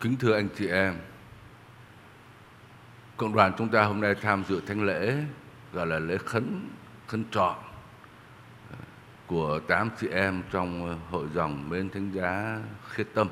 Kính thưa anh chị em, cộng đoàn chúng ta hôm nay tham dự thánh lễ gọi là lễ khấn khấn trọn ờ, của tám chị em trong hội dòng bên thánh giá khiết tâm.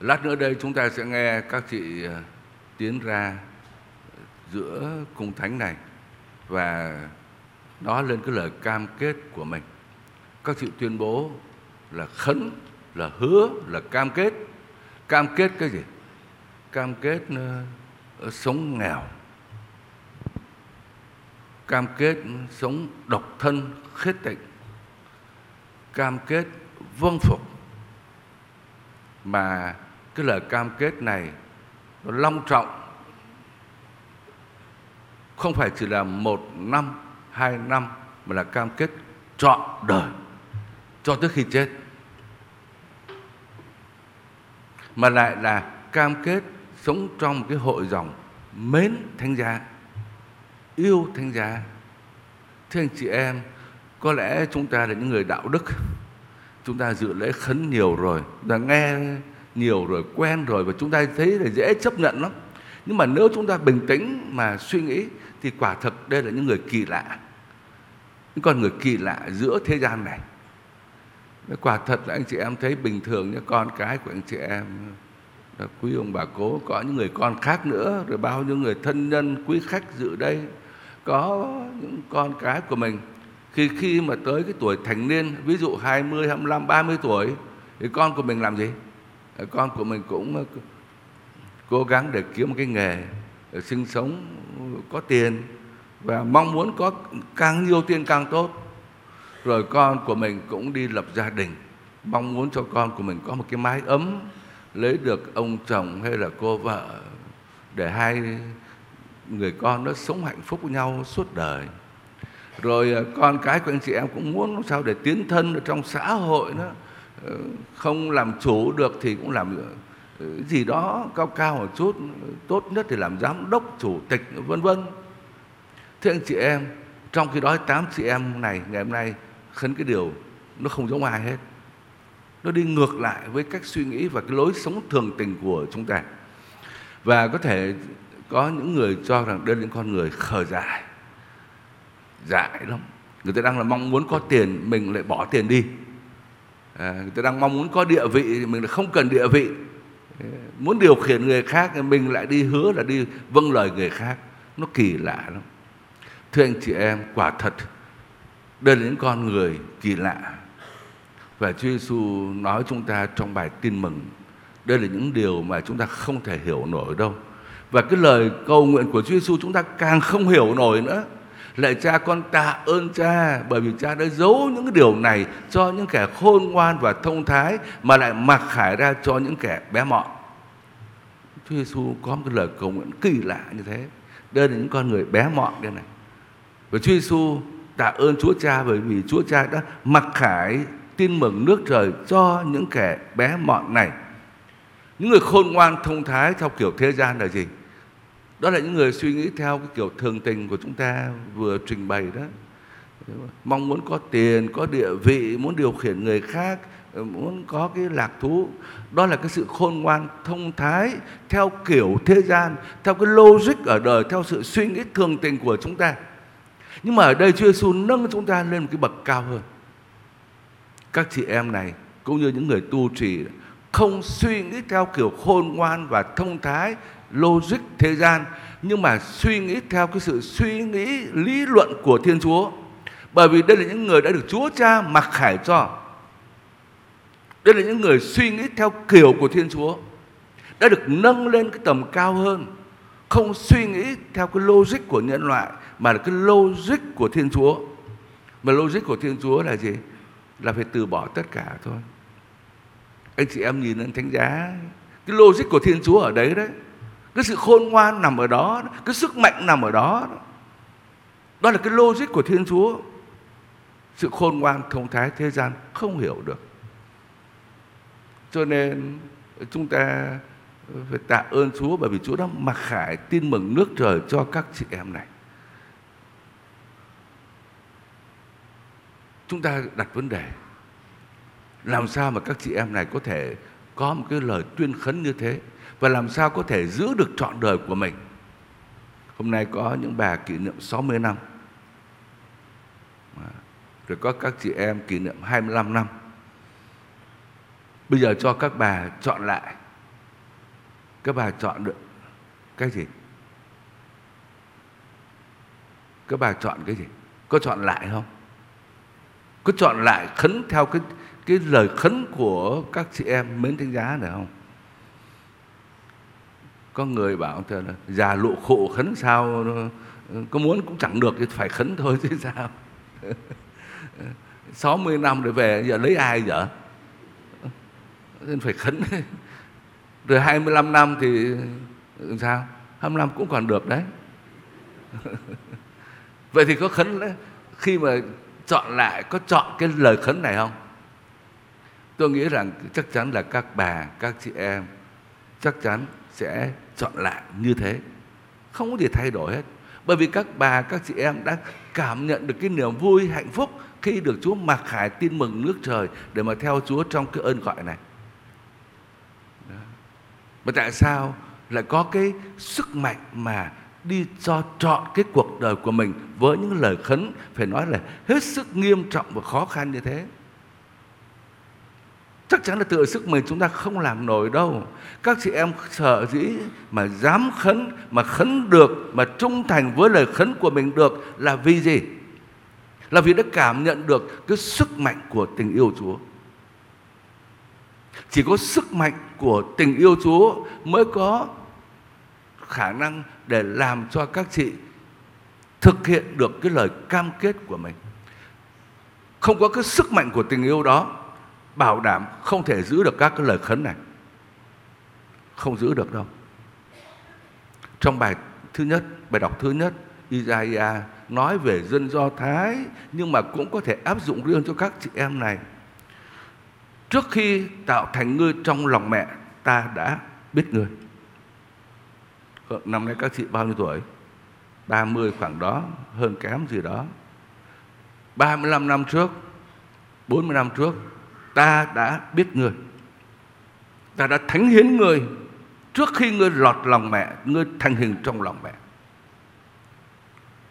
Lát nữa đây chúng ta sẽ nghe các chị ờ, tiến ra giữa cung thánh này và nói lên cái lời cam kết của mình. Các chị tuyên bố là khấn, là hứa, là cam kết. Cam kết cái gì? Cam kết uh, sống nghèo. Cam kết sống độc thân khiết tịnh. Cam kết vâng phục. Mà cái lời cam kết này nó long trọng không phải chỉ là một năm, hai năm mà là cam kết trọn đời cho tới khi chết mà lại là cam kết sống trong một cái hội dòng mến thánh giá, yêu thánh giá. Thưa anh chị em, có lẽ chúng ta là những người đạo đức. Chúng ta dự lễ khấn nhiều rồi đã nghe nhiều rồi, quen rồi và chúng ta thấy là dễ chấp nhận lắm. Nhưng mà nếu chúng ta bình tĩnh mà suy nghĩ thì quả thực đây là những người kỳ lạ. Những con người kỳ lạ giữa thế gian này quả thật là anh chị em thấy bình thường những con cái của anh chị em là quý ông bà cố có những người con khác nữa rồi bao nhiêu người thân nhân quý khách dự đây có những con cái của mình. Khi khi mà tới cái tuổi thành niên ví dụ 20, 25, 30 tuổi thì con của mình làm gì? Ờ, con của mình cũng ờ, cố gắng để kiếm một cái nghề để sinh sống có tiền và mong muốn có càng nhiều tiền càng tốt rồi con của mình cũng đi lập gia đình, mong muốn cho con của mình có một cái mái ấm, lấy được ông chồng hay là cô vợ để hai người con nó sống hạnh phúc với nhau suốt đời. Rồi à, con cái của anh chị em cũng muốn làm sao để tiến thân ở trong xã hội nó ờ, không làm chủ được thì cũng làm ờ, gì đó cao cao một chút, tốt nhất thì làm giám đốc, chủ tịch, vân vân. Thế anh chị em, trong khi đó tám chị em này ngày hôm nay khấn cái điều nó không giống ai hết. Nó đi ngược lại với cách suy nghĩ và cái lối sống thường tình của chúng ta. Và có thể có những người cho rằng đây là những con người khờ dại. Dại lắm. Người ta đang là mong muốn có tiền mình lại bỏ tiền đi. À, người ta đang mong muốn có địa vị mình lại không cần địa vị. Muốn điều khiển người khác thì mình lại đi hứa là đi vâng lời người khác. Nó kỳ lạ lắm. Thưa anh chị em quả thật đây là những con người kỳ lạ và Chúa Giêsu nói chúng ta trong bài tin mừng đây là những điều mà chúng ta không thể hiểu nổi đâu và cái lời cầu nguyện của Chúa Giêsu chúng ta càng không hiểu nổi nữa Lạy cha, con tạ ơn cha, bởi vì cha đã giấu những cái điều này cho những kẻ khôn ngoan và thông thái, mà lại mặc khải ra cho những kẻ bé mọn. Chúa Giêsu có một cái lời cầu nguyện kỳ lạ như thế. Đây là những con người bé mọn đây này. Và Chúa Giêsu tạ ơn Chúa Cha bởi vì Chúa Cha đã mặc khải tin mừng nước trời cho những kẻ bé mọn này. Những người khôn ngoan thông thái theo kiểu thế gian là gì? Đó là những người suy nghĩ theo cái kiểu thường tình của chúng ta vừa trình bày đó. Mong muốn có tiền, có địa vị, muốn điều khiển người khác, muốn có cái lạc thú. Đó là cái sự khôn ngoan, thông thái theo kiểu thế gian, theo cái logic ở đời, theo sự suy nghĩ thường tình của chúng ta. Nhưng mà ở đây Chúa Giêsu nâng chúng ta lên một cái bậc cao hơn. Các chị em này, cũng như những người tu trì, không suy nghĩ theo kiểu khôn ngoan và thông thái, logic thế gian, nhưng mà suy nghĩ theo cái sự suy nghĩ, lý luận của Thiên Chúa. Bởi vì đây là những người đã được Chúa Cha mặc khải cho. Đây là những người suy nghĩ theo kiểu của Thiên Chúa. Đã được nâng lên cái tầm cao hơn. Không suy nghĩ theo cái logic của nhân loại mà là cái logic của Thiên Chúa. Mà logic của Thiên Chúa là gì? Là phải từ bỏ tất cả thôi. Anh chị em nhìn lên thánh giá, cái logic của Thiên Chúa ở đấy đấy. Cái sự khôn ngoan nằm ở đó, cái sức mạnh nằm ở đó. Đó là cái logic của Thiên Chúa. Sự khôn ngoan thông thái thế gian không hiểu được. Cho nên chúng ta phải tạ ơn Chúa bởi vì Chúa đã mặc khải tin mừng nước trời cho các chị em này. Chúng ta đặt vấn đề làm sao mà các chị em này có thể có một cái lời tuyên khấn như thế và làm sao có thể giữ được trọn đời của mình. Hôm nay có những bà kỷ niệm 60 năm. Rồi có các chị em kỷ niệm 25 năm. Bây giờ cho các bà chọn lại. Các bà chọn được cái gì? Các bà chọn cái gì? Có chọn lại không? Có chọn lại khấn theo cái cái lời khấn của các chị em mến thánh giá này không? Có người bảo là, già lụ khổ khấn sao, có muốn cũng chẳng được thì phải khấn thôi chứ sao? 60 năm rồi về, giờ lấy ai giờ nên phải khấn. Rồi 25 năm thì sao? 25 cũng còn được đấy. Vậy thì có khấn đấy. Khi mà chọn lại, có chọn cái lời khấn này không tôi nghĩ rằng chắc chắn là các bà, các chị em chắc chắn sẽ chọn lại như thế không có gì thay đổi hết bởi vì các bà, các chị em đã cảm nhận được cái niềm vui, hạnh phúc khi được Chúa mặc khải tin mừng nước trời để mà theo Chúa trong cái ơn gọi này. Đó. Mà tại sao lại có cái sức mạnh mà đi cho chọn cái cuộc đời của mình với những lời khấn phải nói là hết sức nghiêm trọng và khó khăn như thế? Chắc chắn là tự sức mình chúng ta không làm nổi đâu. Các chị em sợ dĩ mà dám khấn, mà khấn được, mà trung thành với lời khấn của mình được là vì gì? Là vì đã cảm nhận được cái sức mạnh của tình yêu Chúa. Chỉ có sức mạnh của tình yêu Chúa mới có khả năng để làm cho các chị thực hiện được cái lời cam kết của mình. Không có cái sức mạnh của tình yêu đó bảo đảm không thể giữ được các cái lời khấn này. Không giữ được đâu. Trong bài thứ nhất, bài đọc thứ nhất, Isaiah nói về dân Do Thái nhưng mà cũng có thể áp dụng riêng cho các chị em này. Trước khi tạo thành ngươi trong lòng mẹ, ta đã biết ngươi. Ờ, năm nay các chị bao nhiêu tuổi? 30 khoảng đó, hơn kém gì đó. 35 năm trước, 40 năm trước, ta đã biết người ta đã thánh hiến người trước khi ngươi lọt lòng mẹ ngươi thành hình trong lòng mẹ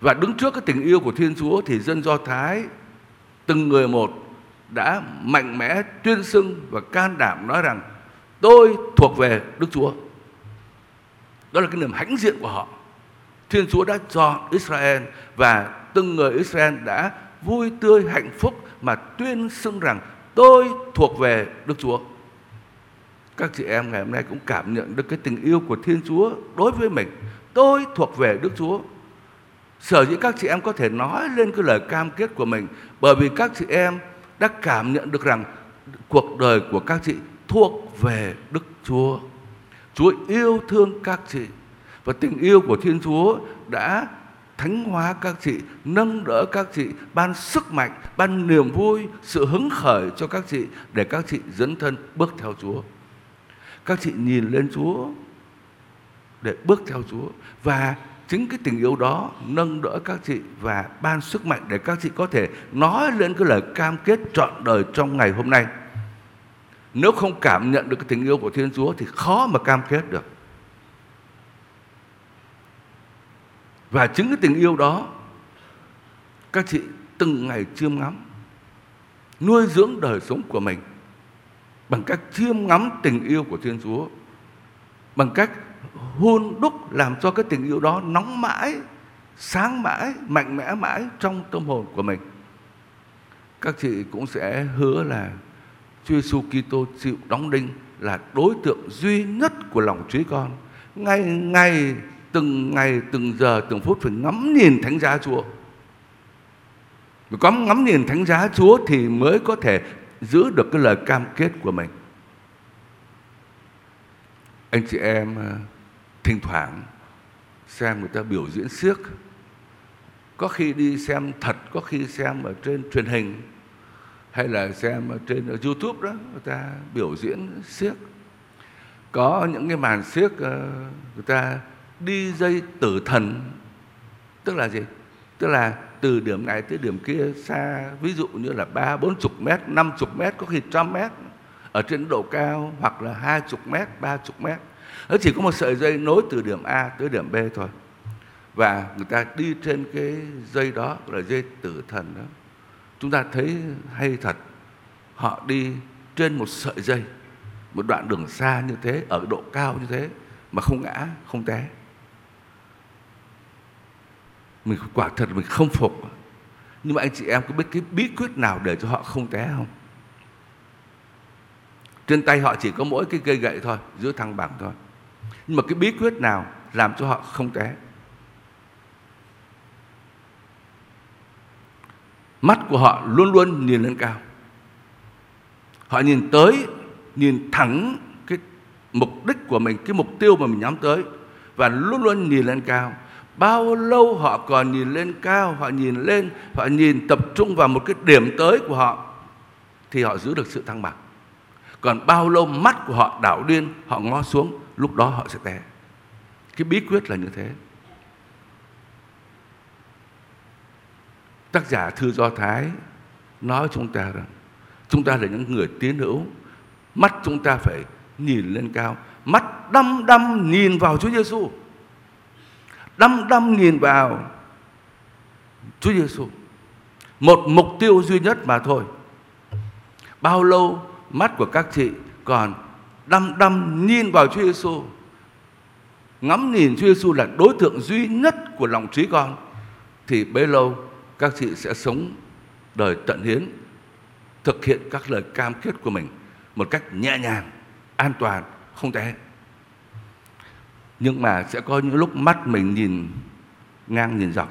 và đứng trước cái tình yêu của Thiên Chúa thì dân Do Thái từng người một đã mạnh mẽ tuyên xưng và can đảm nói rằng tôi thuộc về Đức Chúa. Đó là cái niềm hãnh diện của họ. Thiên Chúa đã chọn Israel và từng người Israel đã vui tươi, hạnh phúc mà tuyên xưng rằng tôi thuộc về Đức Chúa. Các chị em ngày hôm nay cũng cảm nhận được cái tình yêu của Thiên Chúa đối với mình. Tôi thuộc về Đức Chúa. Sở dĩ các chị em có thể nói lên cái lời cam kết của mình, bởi vì các chị em đã cảm nhận được rằng cuộc đời của các chị thuộc về Đức Chúa. Chúa yêu thương các chị và tình yêu của Thiên Chúa đã thánh hóa các chị, nâng đỡ các chị, ban sức mạnh, ban niềm vui, sự hứng khởi cho các chị để các chị dấn thân bước theo Chúa. Các chị nhìn lên Chúa để bước theo Chúa và chính cái tình yêu đó nâng đỡ các chị và ban sức mạnh để các chị có thể nói lên cái lời cam kết trọn đời trong ngày hôm nay. Nếu không cảm nhận được cái tình yêu của Thiên Chúa thì khó mà cam kết được. Và chính cái tình yêu đó, các chị từng ngày chiêm ngắm, nuôi dưỡng đời sống của mình bằng cách chiêm ngắm tình yêu của Thiên Chúa, bằng cách hôn đúc làm cho cái tình yêu đó nóng mãi, sáng mãi, mạnh mẽ mãi trong tâm hồn của mình các chị cũng sẽ hứa là Chúa Giêsu Kitô chịu đóng đinh là đối tượng duy nhất của lòng trí con ngày ngày từng ngày, từng giờ, từng phút phải ngắm nhìn thánh giá Chúa. Mà có ngắm nhìn thánh giá Chúa thì mới có thể giữ được cái lời cam kết của mình. Anh chị em ờ, thỉnh thoảng xem người ta biểu diễn siếc có khi đi xem thật có khi xem ở trên truyền hình hay là xem trên youtube đó người ta biểu diễn siếc có những cái màn siếc ờ, người ta đi dây tử thần tức là gì tức là từ điểm này tới điểm kia xa ví dụ như là ba bốn chục mét năm chục mét có khi trăm mét ở trên độ cao hoặc là hai chục mét, ba chục mét. Nó chỉ có một sợi dây nối từ điểm A tới điểm B thôi. Và người ta đi trên cái dây đó là dây tử thần đó. Chúng ta thấy hay thật. Họ đi trên một sợi dây, một đoạn đường xa như thế, ở độ cao như thế mà không ngã, không té. Mình quả thật mình không phục. Nhưng mà anh chị em có biết cái bí quyết nào để cho họ không té không? Trên tay họ chỉ có mỗi cái cây gậy thôi, giữa thăng bằng thôi. Nhưng mà cái bí quyết nào làm cho họ không té? Mắt của họ luôn luôn nhìn lên cao. Họ nhìn tới, nhìn thẳng cái mục đích của mình, cái mục tiêu mà mình nhắm tới và luôn luôn nhìn lên cao. Bao lâu họ còn nhìn lên cao, họ nhìn lên, họ nhìn tập trung vào một cái điểm tới của họ thì họ giữ được sự thăng bằng. Còn bao lâu mắt của họ đảo điên, họ ngó xuống, lúc đó họ sẽ té. Cái bí quyết là như thế. Tác giả Thư Do Thái nói chúng ta rằng, chúng ta là những người tiến hữu. Mắt chúng ta phải nhìn lên cao. Mắt đăm đăm nhìn vào Chúa Giêsu. Đăm đăm nhìn vào Chúa Giêsu. Một mục tiêu duy nhất mà thôi. Bao lâu mắt của các chị còn đăm đăm nhìn vào Chúa Giêsu. Ngắm nhìn Chúa Giêsu là đối tượng duy nhất của lòng trí con, thì bấy lâu các chị sẽ sống đời tận hiến thực hiện các lời cam kết của mình một cách nhẹ nhàng, an toàn, không té. Nhưng mà sẽ có những lúc mắt mình nhìn ngang nhìn dọc.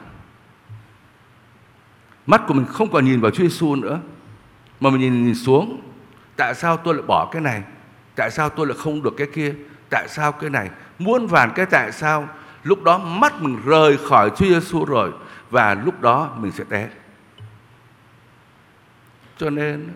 Mắt của mình không còn nhìn vào Chúa Giêsu nữa mà mình nhìn, nhìn xuống Tại sao tôi lại bỏ cái này? Tại sao tôi lại không được cái kia? Tại sao cái này? Muôn vàn cái tại sao? Lúc đó mắt mình rời khỏi Chúa Giêsu rồi và lúc đó mình sẽ té. Cho nên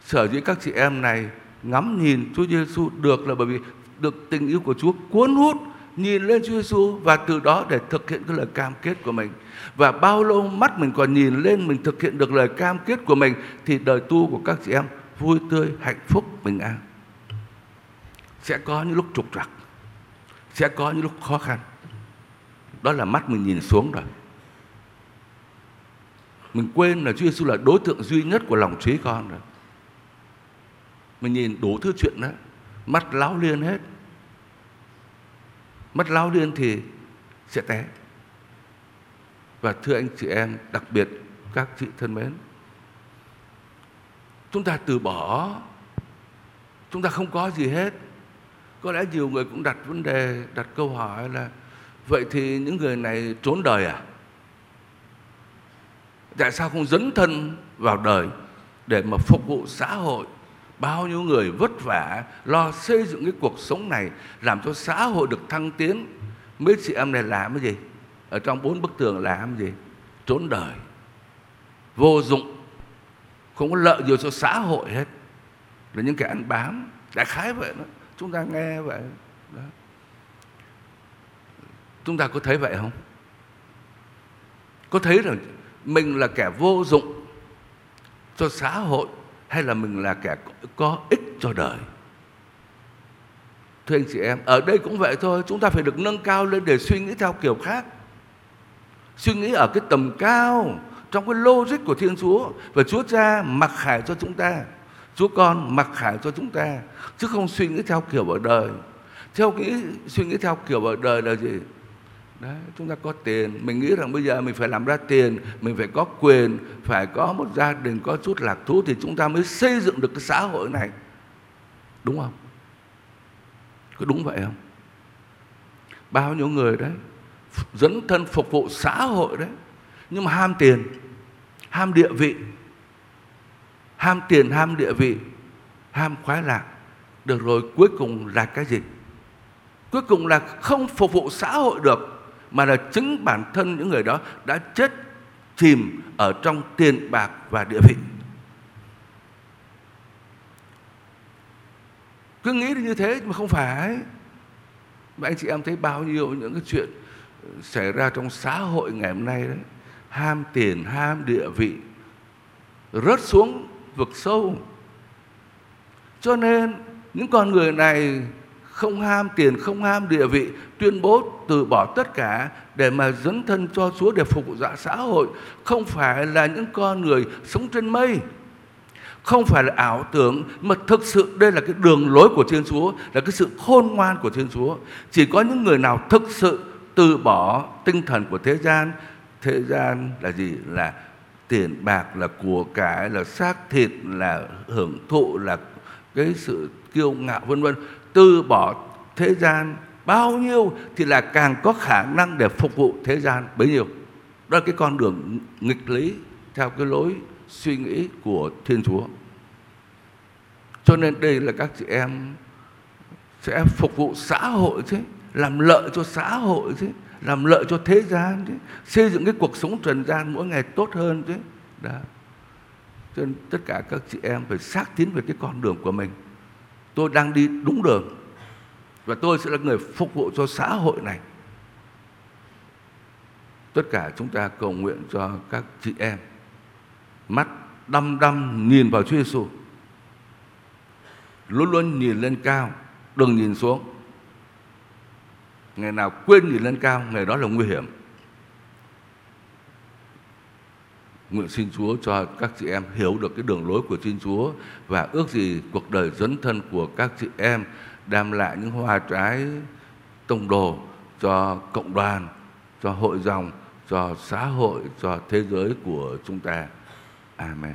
sở dĩ các chị em này ngắm nhìn Chúa Giêsu được là bởi vì được tình yêu của Chúa cuốn hút nhìn lên Chúa Giêsu và từ đó để thực hiện cái lời cam kết của mình. Và bao lâu mắt mình còn nhìn lên mình thực hiện được lời cam kết của mình thì đời tu của các chị em vui tươi, hạnh phúc, bình an. Sẽ có những lúc trục trặc, sẽ có những lúc khó khăn. Đó là mắt mình nhìn xuống rồi. Mình quên là Chúa Giêsu là đối tượng duy nhất của lòng trí con rồi. Mình nhìn đủ thứ chuyện đó, mắt láo liên hết. Mắt láo liên thì sẽ té. Và thưa anh chị em, đặc biệt các chị thân mến, chúng ta từ bỏ chúng ta không có gì hết có lẽ nhiều người cũng đặt vấn đề đặt câu hỏi là vậy thì những người này trốn đời à tại sao không dấn thân vào đời để mà phục vụ xã hội? Bao nhiêu người vất vả lo xây dựng cái cuộc sống này làm cho xã hội được thăng tiến? Mấy chị em này làm cái gì? Ở trong bốn bức tường làm cái gì? Trốn đời. Vô dụng. Không có lợi gì cho xã hội hết. Là những kẻ ăn bám. Đại khái vậy đó. Chúng ta nghe vậy đó. chúng ta có thấy vậy không? Có thấy rằng mình là kẻ vô dụng cho xã hội hay là mình là kẻ có ích cho đời? Thưa anh chị em, ở đây cũng vậy thôi, chúng ta phải được nâng cao lên để suy nghĩ theo kiểu khác. Suy nghĩ ở cái tầm cao, trong cái logic của Thiên Chúa. Và Chúa Cha mặc khải cho chúng ta, Chúa Con mặc khải cho chúng ta, chứ không suy nghĩ theo kiểu ở đời. Theo nghĩ suy nghĩ theo kiểu ở đời là gì? Đấy, chúng ta có tiền. Mình nghĩ rằng bây giờ mình phải làm ra tiền mình phải có quyền phải có một gia đình có chút lạc thú thì chúng ta mới xây dựng được cái xã hội này. Đúng không? Có đúng vậy không? Bao nhiêu người đấy dẫn thân phục vụ xã hội đấy nhưng mà ham tiền ham địa vị ham tiền ham địa vị ham khoái lạc. Được rồi cuối cùng là cái gì? Cuối cùng là không phục vụ xã hội được mà là chính bản thân những người đó đã chết chìm ở trong tiền bạc và địa vị. Cứ nghĩ như thế mà không phải. Mà anh chị em thấy bao nhiêu những cái chuyện ừ, xảy ra trong xã hội ngày hôm nay đấy. Ham tiền, ham địa vị, rớt xuống vực sâu. Cho nên những con người này không ham tiền, không ham địa vị, tuyên bố từ bỏ tất cả để mà dấn thân cho Chúa để phục vụ dạ xã hội, không phải là những con người sống trên mây, không phải là ảo tưởng mà thực sự đây là cái đường lối của Thiên Chúa, là cái sự khôn ngoan của Thiên Chúa. Chỉ có những người nào thực sự từ bỏ tinh thần của thế gian, thế gian là gì? Là tiền bạc, là của cải, là xác thịt, là hưởng thụ, là cái sự kiêu ngạo vân vân từ bỏ thế gian bao nhiêu thì là càng có khả năng để phục vụ thế gian bấy nhiêu. Đó là cái con đường nghịch lý theo cái lối suy nghĩ của thiên chúa. Cho nên đây là các chị em sẽ phục vụ xã hội chứ, làm lợi cho xã hội chứ, làm lợi cho thế gian chứ, xây dựng cái cuộc sống trần gian mỗi ngày tốt hơn chứ. Đó. Cho nên tất cả các chị em phải xác tín về cái con đường của mình tôi đang đi đúng đường. Và tôi sẽ là người phục vụ cho xã hội này. Tất cả chúng ta cầu nguyện cho các chị em. Mắt đăm đăm nhìn vào Chúa Giêsu luôn luôn nhìn lên cao, đừng nhìn xuống. Ngày nào quên nhìn lên cao, ngày đó là nguy hiểm. Nguyện xin Chúa cho các chị em hiểu được cái đường lối của Thiên Chúa và ước gì cuộc đời dấn thân của các chị em đem lại những hoa trái tông đồ cho cộng đoàn, cho hội dòng, cho xã hội, cho thế giới của chúng ta. Amen.